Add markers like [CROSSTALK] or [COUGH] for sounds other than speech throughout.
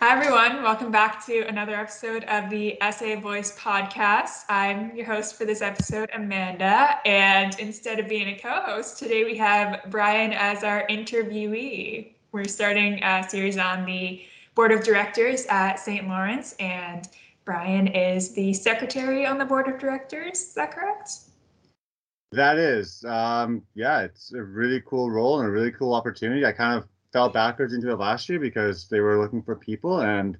Hi, everyone. Welcome back to another episode of the Essay Voice podcast. I'm your host for this episode, Amanda. And instead of being a co host, today we have Brian as our interviewee. We're starting a series on the board of directors at St. Lawrence, and Brian is the secretary on the board of directors. Is that correct? That is. Um, yeah, it's a really cool role and a really cool opportunity. I kind of fell backwards into it last year because they were looking for people and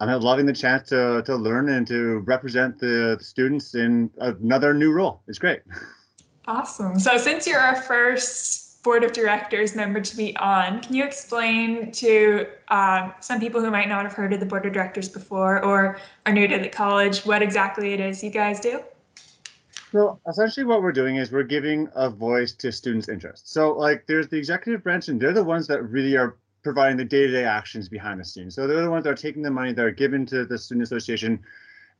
I'm loving the chance to, to learn and to represent the students in another new role. It's great. Awesome. So since you're our first board of directors member to be on, can you explain to uh, some people who might not have heard of the board of directors before or are new to the college what exactly it is you guys do? So essentially what we're doing is we're giving a voice to students' interests. So like there's the executive branch and they're the ones that really are providing the day-to-day actions behind the scenes. So they're the ones that are taking the money that are given to the student association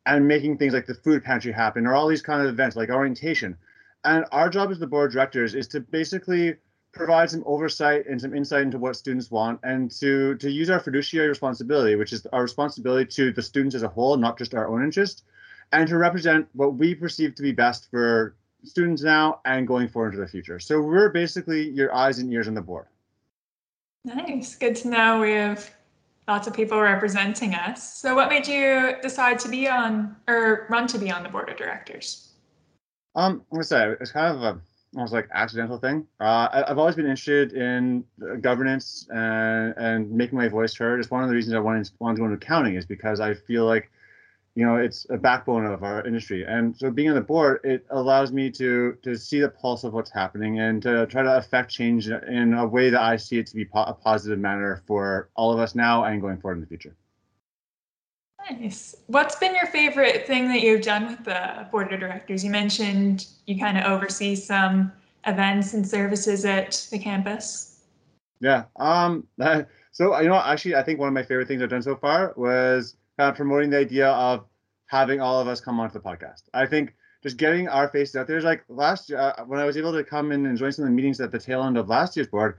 and making things like the food pantry happen or all these kind of events like orientation. And our job as the board of directors is to basically provide some oversight and some insight into what students want and to to use our fiduciary responsibility, which is our responsibility to the students as a whole, not just our own interest, and to represent what we perceive to be best for students now and going forward into the future. So we're basically your eyes and ears on the board. Nice. Good to know we have lots of people representing us. So what made you decide to be on or run to be on the board of directors? Um, I'm gonna say it's kind of a almost like accidental thing. Uh, I, have always been interested in governance and and making my voice heard. It's one of the reasons I wanted wanted to go into accounting is because I feel like you know it's a backbone of our industry. And so being on the board it allows me to to see the pulse of what's happening and to try to affect change in a way that i see it to be po- a positive manner for all of us now and going forward in the future. Nice. What's been your favorite thing that you've done with the board of directors? You mentioned you kind of oversee some events and services at the campus. Yeah um [LAUGHS] so you know actually i think one of my favorite things i've done so far was kind of promoting the idea of having all of us come onto the podcast. I think just getting our faces out there is like last year uh, when I was able to come in and join some of the meetings at the tail end of last year's board,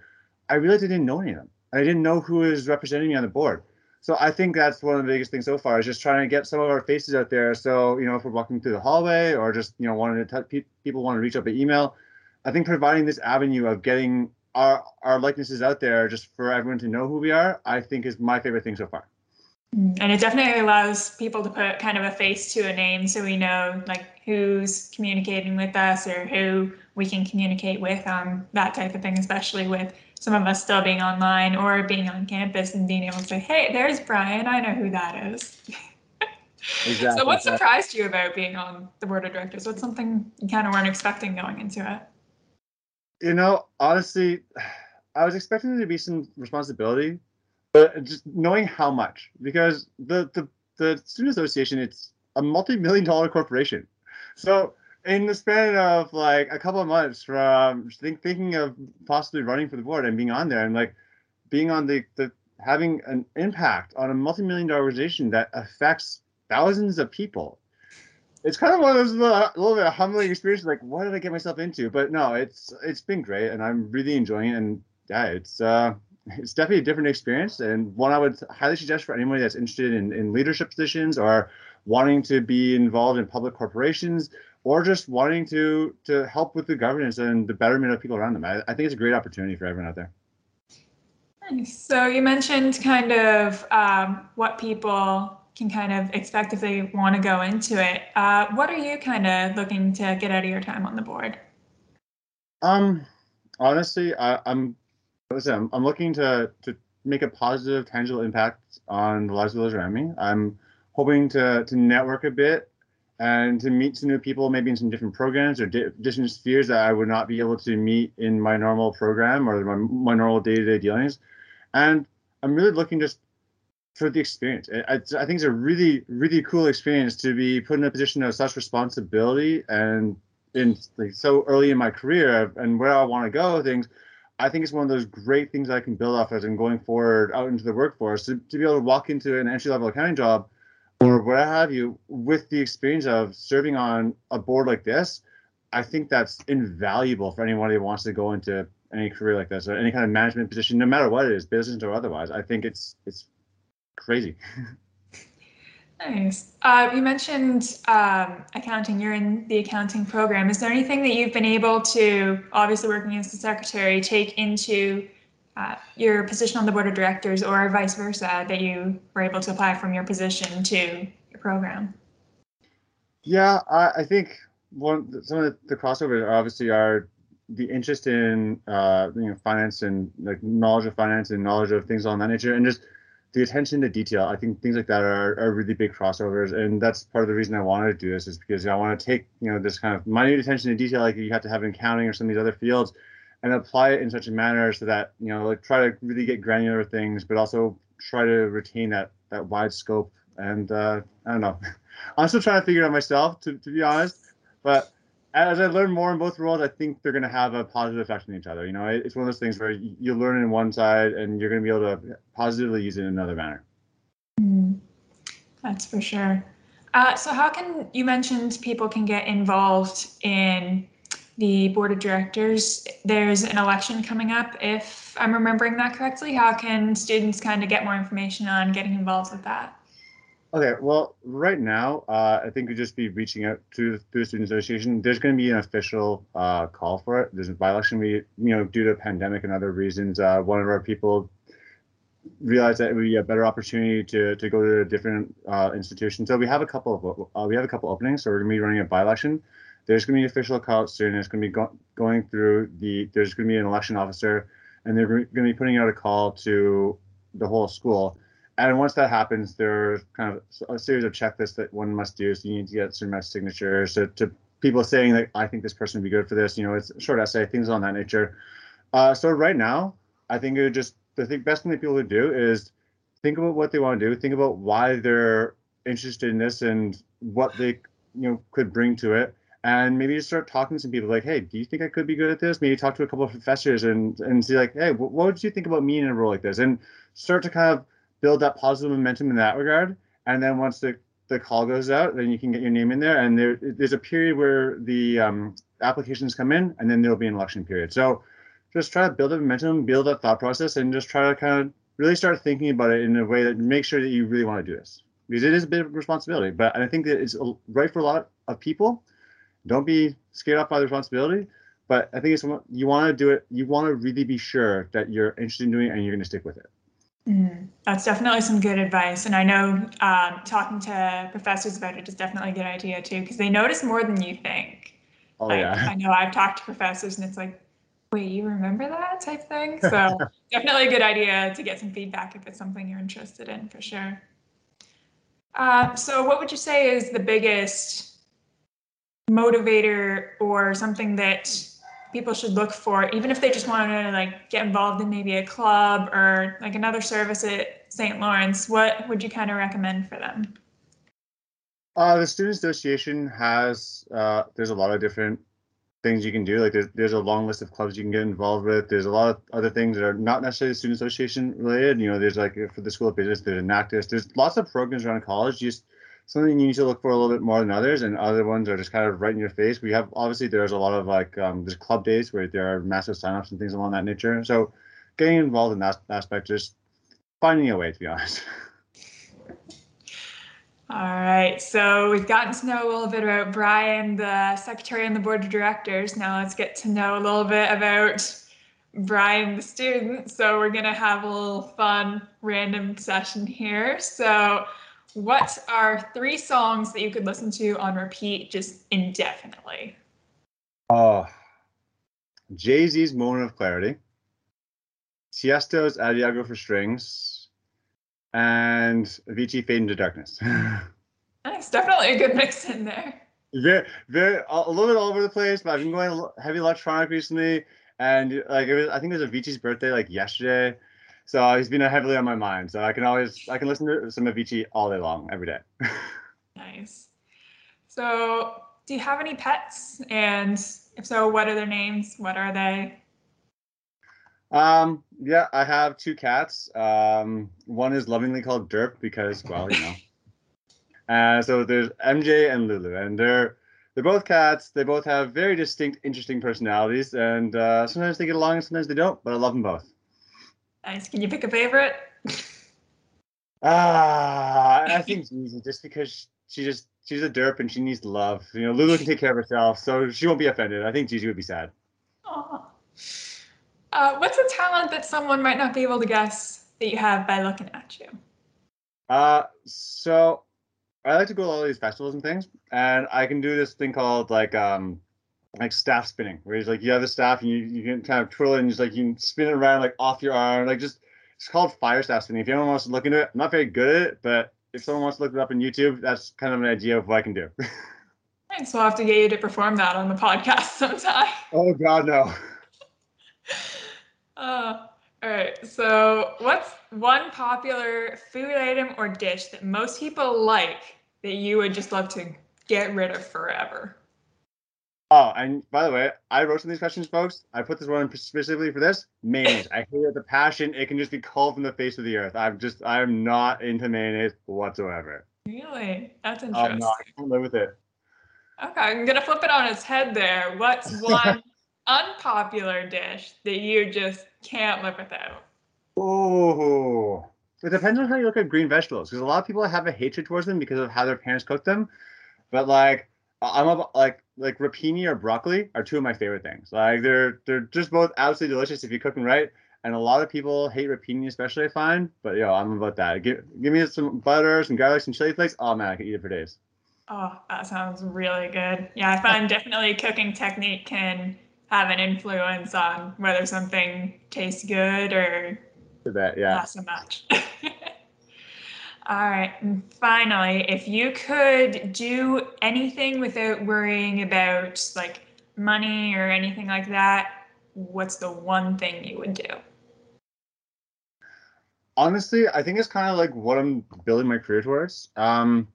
I realized I didn't know any of them. I didn't know who was representing me on the board. So I think that's one of the biggest things so far is just trying to get some of our faces out there. So you know, if we're walking through the hallway or just you know wanting to touch people want to reach out by email, I think providing this avenue of getting our our likenesses out there just for everyone to know who we are, I think is my favorite thing so far. And it definitely allows people to put kind of a face to a name so we know like who's communicating with us or who we can communicate with um, that type of thing, especially with some of us still being online or being on campus and being able to say, hey, there's Brian, I know who that is. [LAUGHS] exactly. So what surprised you about being on the board of directors? What's something you kind of weren't expecting going into it? You know, honestly, [SIGHS] I was expecting there to be some responsibility but just knowing how much because the the the student association it's a multi-million dollar corporation. So in the span of like a couple of months from think, thinking of possibly running for the board and being on there and like being on the, the having an impact on a multi-million dollar organization that affects thousands of people. It's kind of one of those little, little bit humbling experiences like what did i get myself into? But no it's it's been great and i'm really enjoying it and yeah it's uh it's definitely a different experience and one I would highly suggest for anybody that's interested in, in leadership positions or wanting to be involved in public corporations or just wanting to to help with the governance and the betterment of people around them. I, I think it's a great opportunity for everyone out there. Nice. So you mentioned kind of um, what people can kind of expect if they want to go into it. Uh, what are you kind of looking to get out of your time on the board? Um, honestly, I, I'm listen, I'm, I'm looking to to make a positive, tangible impact on the lives of those around me. I'm hoping to to network a bit and to meet some new people, maybe in some different programs or di- different spheres that I would not be able to meet in my normal program or my, my normal day-to-day dealings. And I'm really looking just for the experience. I, I, think it's a really, really cool experience to be put in a position of such responsibility and in like, so early in my career and where I want to go, things I think it's one of those great things I can build off as I'm going forward out into the workforce to, to be able to walk into an entry level accounting job or what have you with the experience of serving on a board like this. I think that's invaluable for anyone who wants to go into any career like this or any kind of management position, no matter what it is, business or otherwise. I think it's it's crazy. [LAUGHS] Nice. Uh, you mentioned um, accounting. You're in the accounting program. Is there anything that you've been able to, obviously working as the secretary, take into uh, your position on the board of directors or vice versa that you were able to apply from your position to your program? Yeah, I, I think one some of the, the crossovers obviously are the interest in uh, you know finance and like knowledge of finance and knowledge of things on that nature and just the attention to detail, I think things like that are, are really big crossovers, and that's part of the reason I wanted to do this is because I want to take you know this kind of minute attention to detail like you have to have in accounting or some of these other fields, and apply it in such a manner so that you know like try to really get granular things, but also try to retain that that wide scope. And uh, I don't know, [LAUGHS] I'm still trying to figure it out myself to to be honest, but as I learn more in both roles, I think they're going to have a positive effect on each other. You know, it's one of those things where you learn in one side and you're going to be able to positively use it in another manner. Mm, that's for sure. Uh, so, how can you mentioned people can get involved in the board of directors? There's an election coming up, if I'm remembering that correctly. How can students kind of get more information on getting involved with that? Okay, well, right now, uh, I think we'd just be reaching out to, to the Student Association. There's going to be an official uh, call for it. There's a by-election. We, you know, due to pandemic and other reasons, uh, one of our people realized that it would be a better opportunity to, to go to a different uh, institution. So we have a couple of uh, we have a couple openings. So we're going to be running a by-election. There's going to be an official call soon. It's going to be go- going through the. There's going to be an election officer, and they're going to be putting out a call to the whole school and once that happens, there are kind of a series of checklists that one must do. So you need to get certain signatures to, to people saying that I think this person would be good for this. You know, it's a short essay, things on that nature. Uh, so right now, I think it would just the thing, best thing that people would do is think about what they want to do, think about why they're interested in this and what they you know could bring to it, and maybe just start talking to some people like, hey, do you think I could be good at this? Maybe talk to a couple of professors and and see like, hey, what, what would you think about me in a role like this? And start to kind of build that positive momentum in that regard. And then once the, the call goes out, then you can get your name in there. And there, there's a period where the um, applications come in, and then there'll be an election period. So just try to build a momentum, build that thought process, and just try to kind of really start thinking about it in a way that make sure that you really want to do this because it is a bit of a responsibility. But I think that it's right for a lot of people. Don't be scared off by the responsibility. But I think it's you want to do it. You want to really be sure that you're interested in doing it and you're going to stick with it. Mm, that's definitely some good advice. And I know um, talking to professors about it is definitely a good idea too, because they notice more than you think. Oh, like, yeah. I know I've talked to professors and it's like, wait, you remember that type thing? So [LAUGHS] definitely a good idea to get some feedback if it's something you're interested in for sure. Uh, so what would you say is the biggest motivator or something that people should look for, even if they just want to like get involved in maybe a club or like another service at St. Lawrence? What would you kind of recommend for them? Uh, the student association has uh, there's a lot of different things you can do. Like there's, there's a long list of clubs you can get involved with. There's a lot of other things that are not necessarily student association related. You know, there's like for the School of Business, there's an Enactus. There's lots of programs around college. Just something you need to look for a little bit more than others, and other ones are just kind of right in your face. We have obviously there's a lot of like um, there's club days where there are massive signups and things along that nature. So getting involved in that aspect, just finding a way, to be honest. [LAUGHS] All right, so we've gotten to know a little bit about Brian, the secretary on the board of directors. Now let's get to know a little bit about Brian, the student. So we're gonna have a little fun random session here. So what are three songs that you could listen to on repeat just indefinitely? Uh, oh, Jay Z's Moment of Clarity, Tiesto's Adagio for Strings, and Avicii Fade into Darkness. [LAUGHS] nice, definitely a good mix in there. Very, very, a little bit all over the place, but I've been going heavy electronic recently, and like it was, I think it was Avicii's birthday like yesterday, so he's been heavily on my mind. So I can always I can listen to some Avicii all day long, every day. [LAUGHS] nice. So, do you have any pets? And if so, what are their names? What are they? Um, yeah, I have two cats. Um, one is lovingly called Derp because, well, you know. [LAUGHS] uh, so there's MJ and Lulu, and they're they're both cats. They both have very distinct, interesting personalities, and uh, sometimes they get along and sometimes they don't. But I love them both. Nice. Can you pick a favorite? [LAUGHS] Ah, I [LAUGHS] think Gigi, just because she just she's a derp and she needs love. You know, Lulu can take care of herself, so she won't be offended. I think Gigi would be sad. Uh, what's a talent that someone might not be able to guess that you have by looking at you? Uh, so I like to go to all these festivals and things, and I can do this thing called like um like staff spinning, where it's like you have the staff and you, you can kind of twirl it and just like you can spin it around like off your arm, like just it's called fire staff spinning. If anyone wants to look into it, I'm not very good at it, but if someone wants to look it up on YouTube, that's kind of an idea of what I can do. [LAUGHS] Thanks. We'll have to get you to perform that on the podcast [LAUGHS] sometime. oh God, no. [LAUGHS] Uh, all right. So, what's one popular food item or dish that most people like that you would just love to get rid of forever? Oh, and by the way, I wrote some of these questions, folks. I put this one specifically for this mayonnaise. I hate it a passion. It can just be called from the face of the earth. I'm just, I'm not into mayonnaise whatsoever. Really? That's I'm interesting. not. I can't live with it. Okay, I'm gonna flip it on its head there. What's [LAUGHS] one unpopular dish that you just can't live without? Oh, it depends on how you look at green vegetables because a lot of people have a hatred towards them because of how their parents cooked them. But like, I'm about like like rapini or broccoli are two of my favorite things. Like they're they're just both absolutely delicious if you cook them right. And a lot of people hate rapini, especially I find. But yo, I'm about that. Give give me some butter, some garlic, some chili flakes. Oh man, I could eat it for days. Oh, that sounds really good. Yeah, I find definitely cooking technique can have an influence on whether something tastes good or To that, yeah. not so much. [LAUGHS] All right. And finally, if you could do anything without worrying about like money or anything like that, what's the one thing you would do? honestly, I think it's kind of like what I'm building my career towards. Um,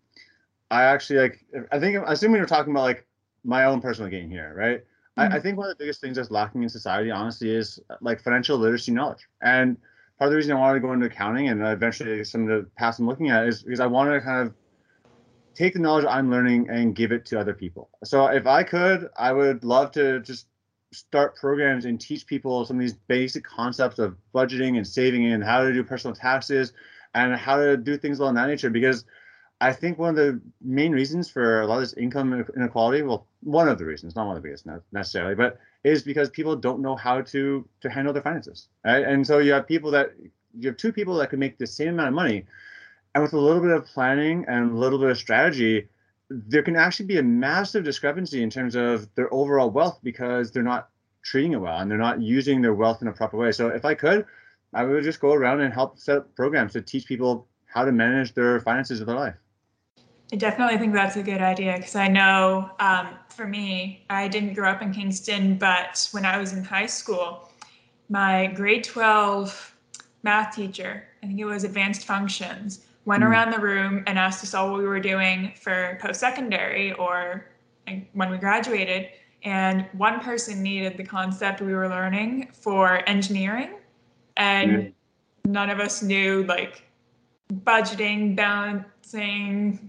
I actually like. I think I assume you're talking about like my own personal gain here, right? I, I think one of the biggest things that's lacking in society, honestly, is like financial literacy knowledge. And part of the reason I wanted to go into accounting and eventually some of the paths I'm looking at is because I wanted to kind of take the knowledge I'm learning and give it to other people. So if I could, I would love to just start programs and teach people some of these basic concepts of budgeting and saving and how to do personal taxes and how to do things along that nature because I think one of the main reasons for a lot of this income inequality, well, one of the reasons, not one of the biggest necessarily, but is because people don't know how to to handle their finances. Right? And so you have people that you have two people that can make the same amount of money, and with a little bit of planning and a little bit of strategy, there can actually be a massive discrepancy in terms of their overall wealth because they're not treating it well and they're not using their wealth in a proper way. So if I could, I would just go around and help set up programs to teach people how to manage their finances of their life. I definitely think that's a good idea because I know um, for me, I didn't grow up in Kingston, but when I was in high school, my grade 12 math teacher, I think it was advanced functions, went Mm. around the room and asked us all what we were doing for post secondary or when we graduated. And one person needed the concept we were learning for engineering, and Mm. none of us knew like budgeting, balancing,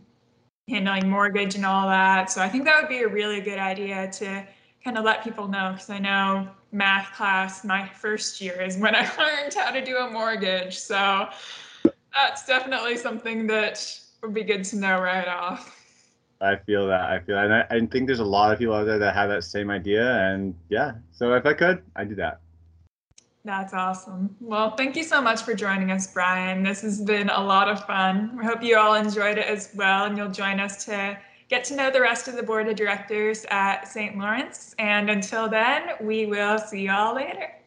handling mortgage and all that. So I think that would be a really good idea to kind of let people know because I know math class my first year is when [LAUGHS] I learned how to do a mortgage. So that's definitely something that would be good to know right off. I feel that. I feel that. And I, I think there's a lot of people out there that have that same idea. And yeah, so if I could, I'd do that. That's awesome. Well, thank you so much for joining us, Brian. This has been a lot of fun. We hope you all enjoyed it as well, and you'll join us to get to know the rest of the board of directors at St. Lawrence. And until then, we will see you all later.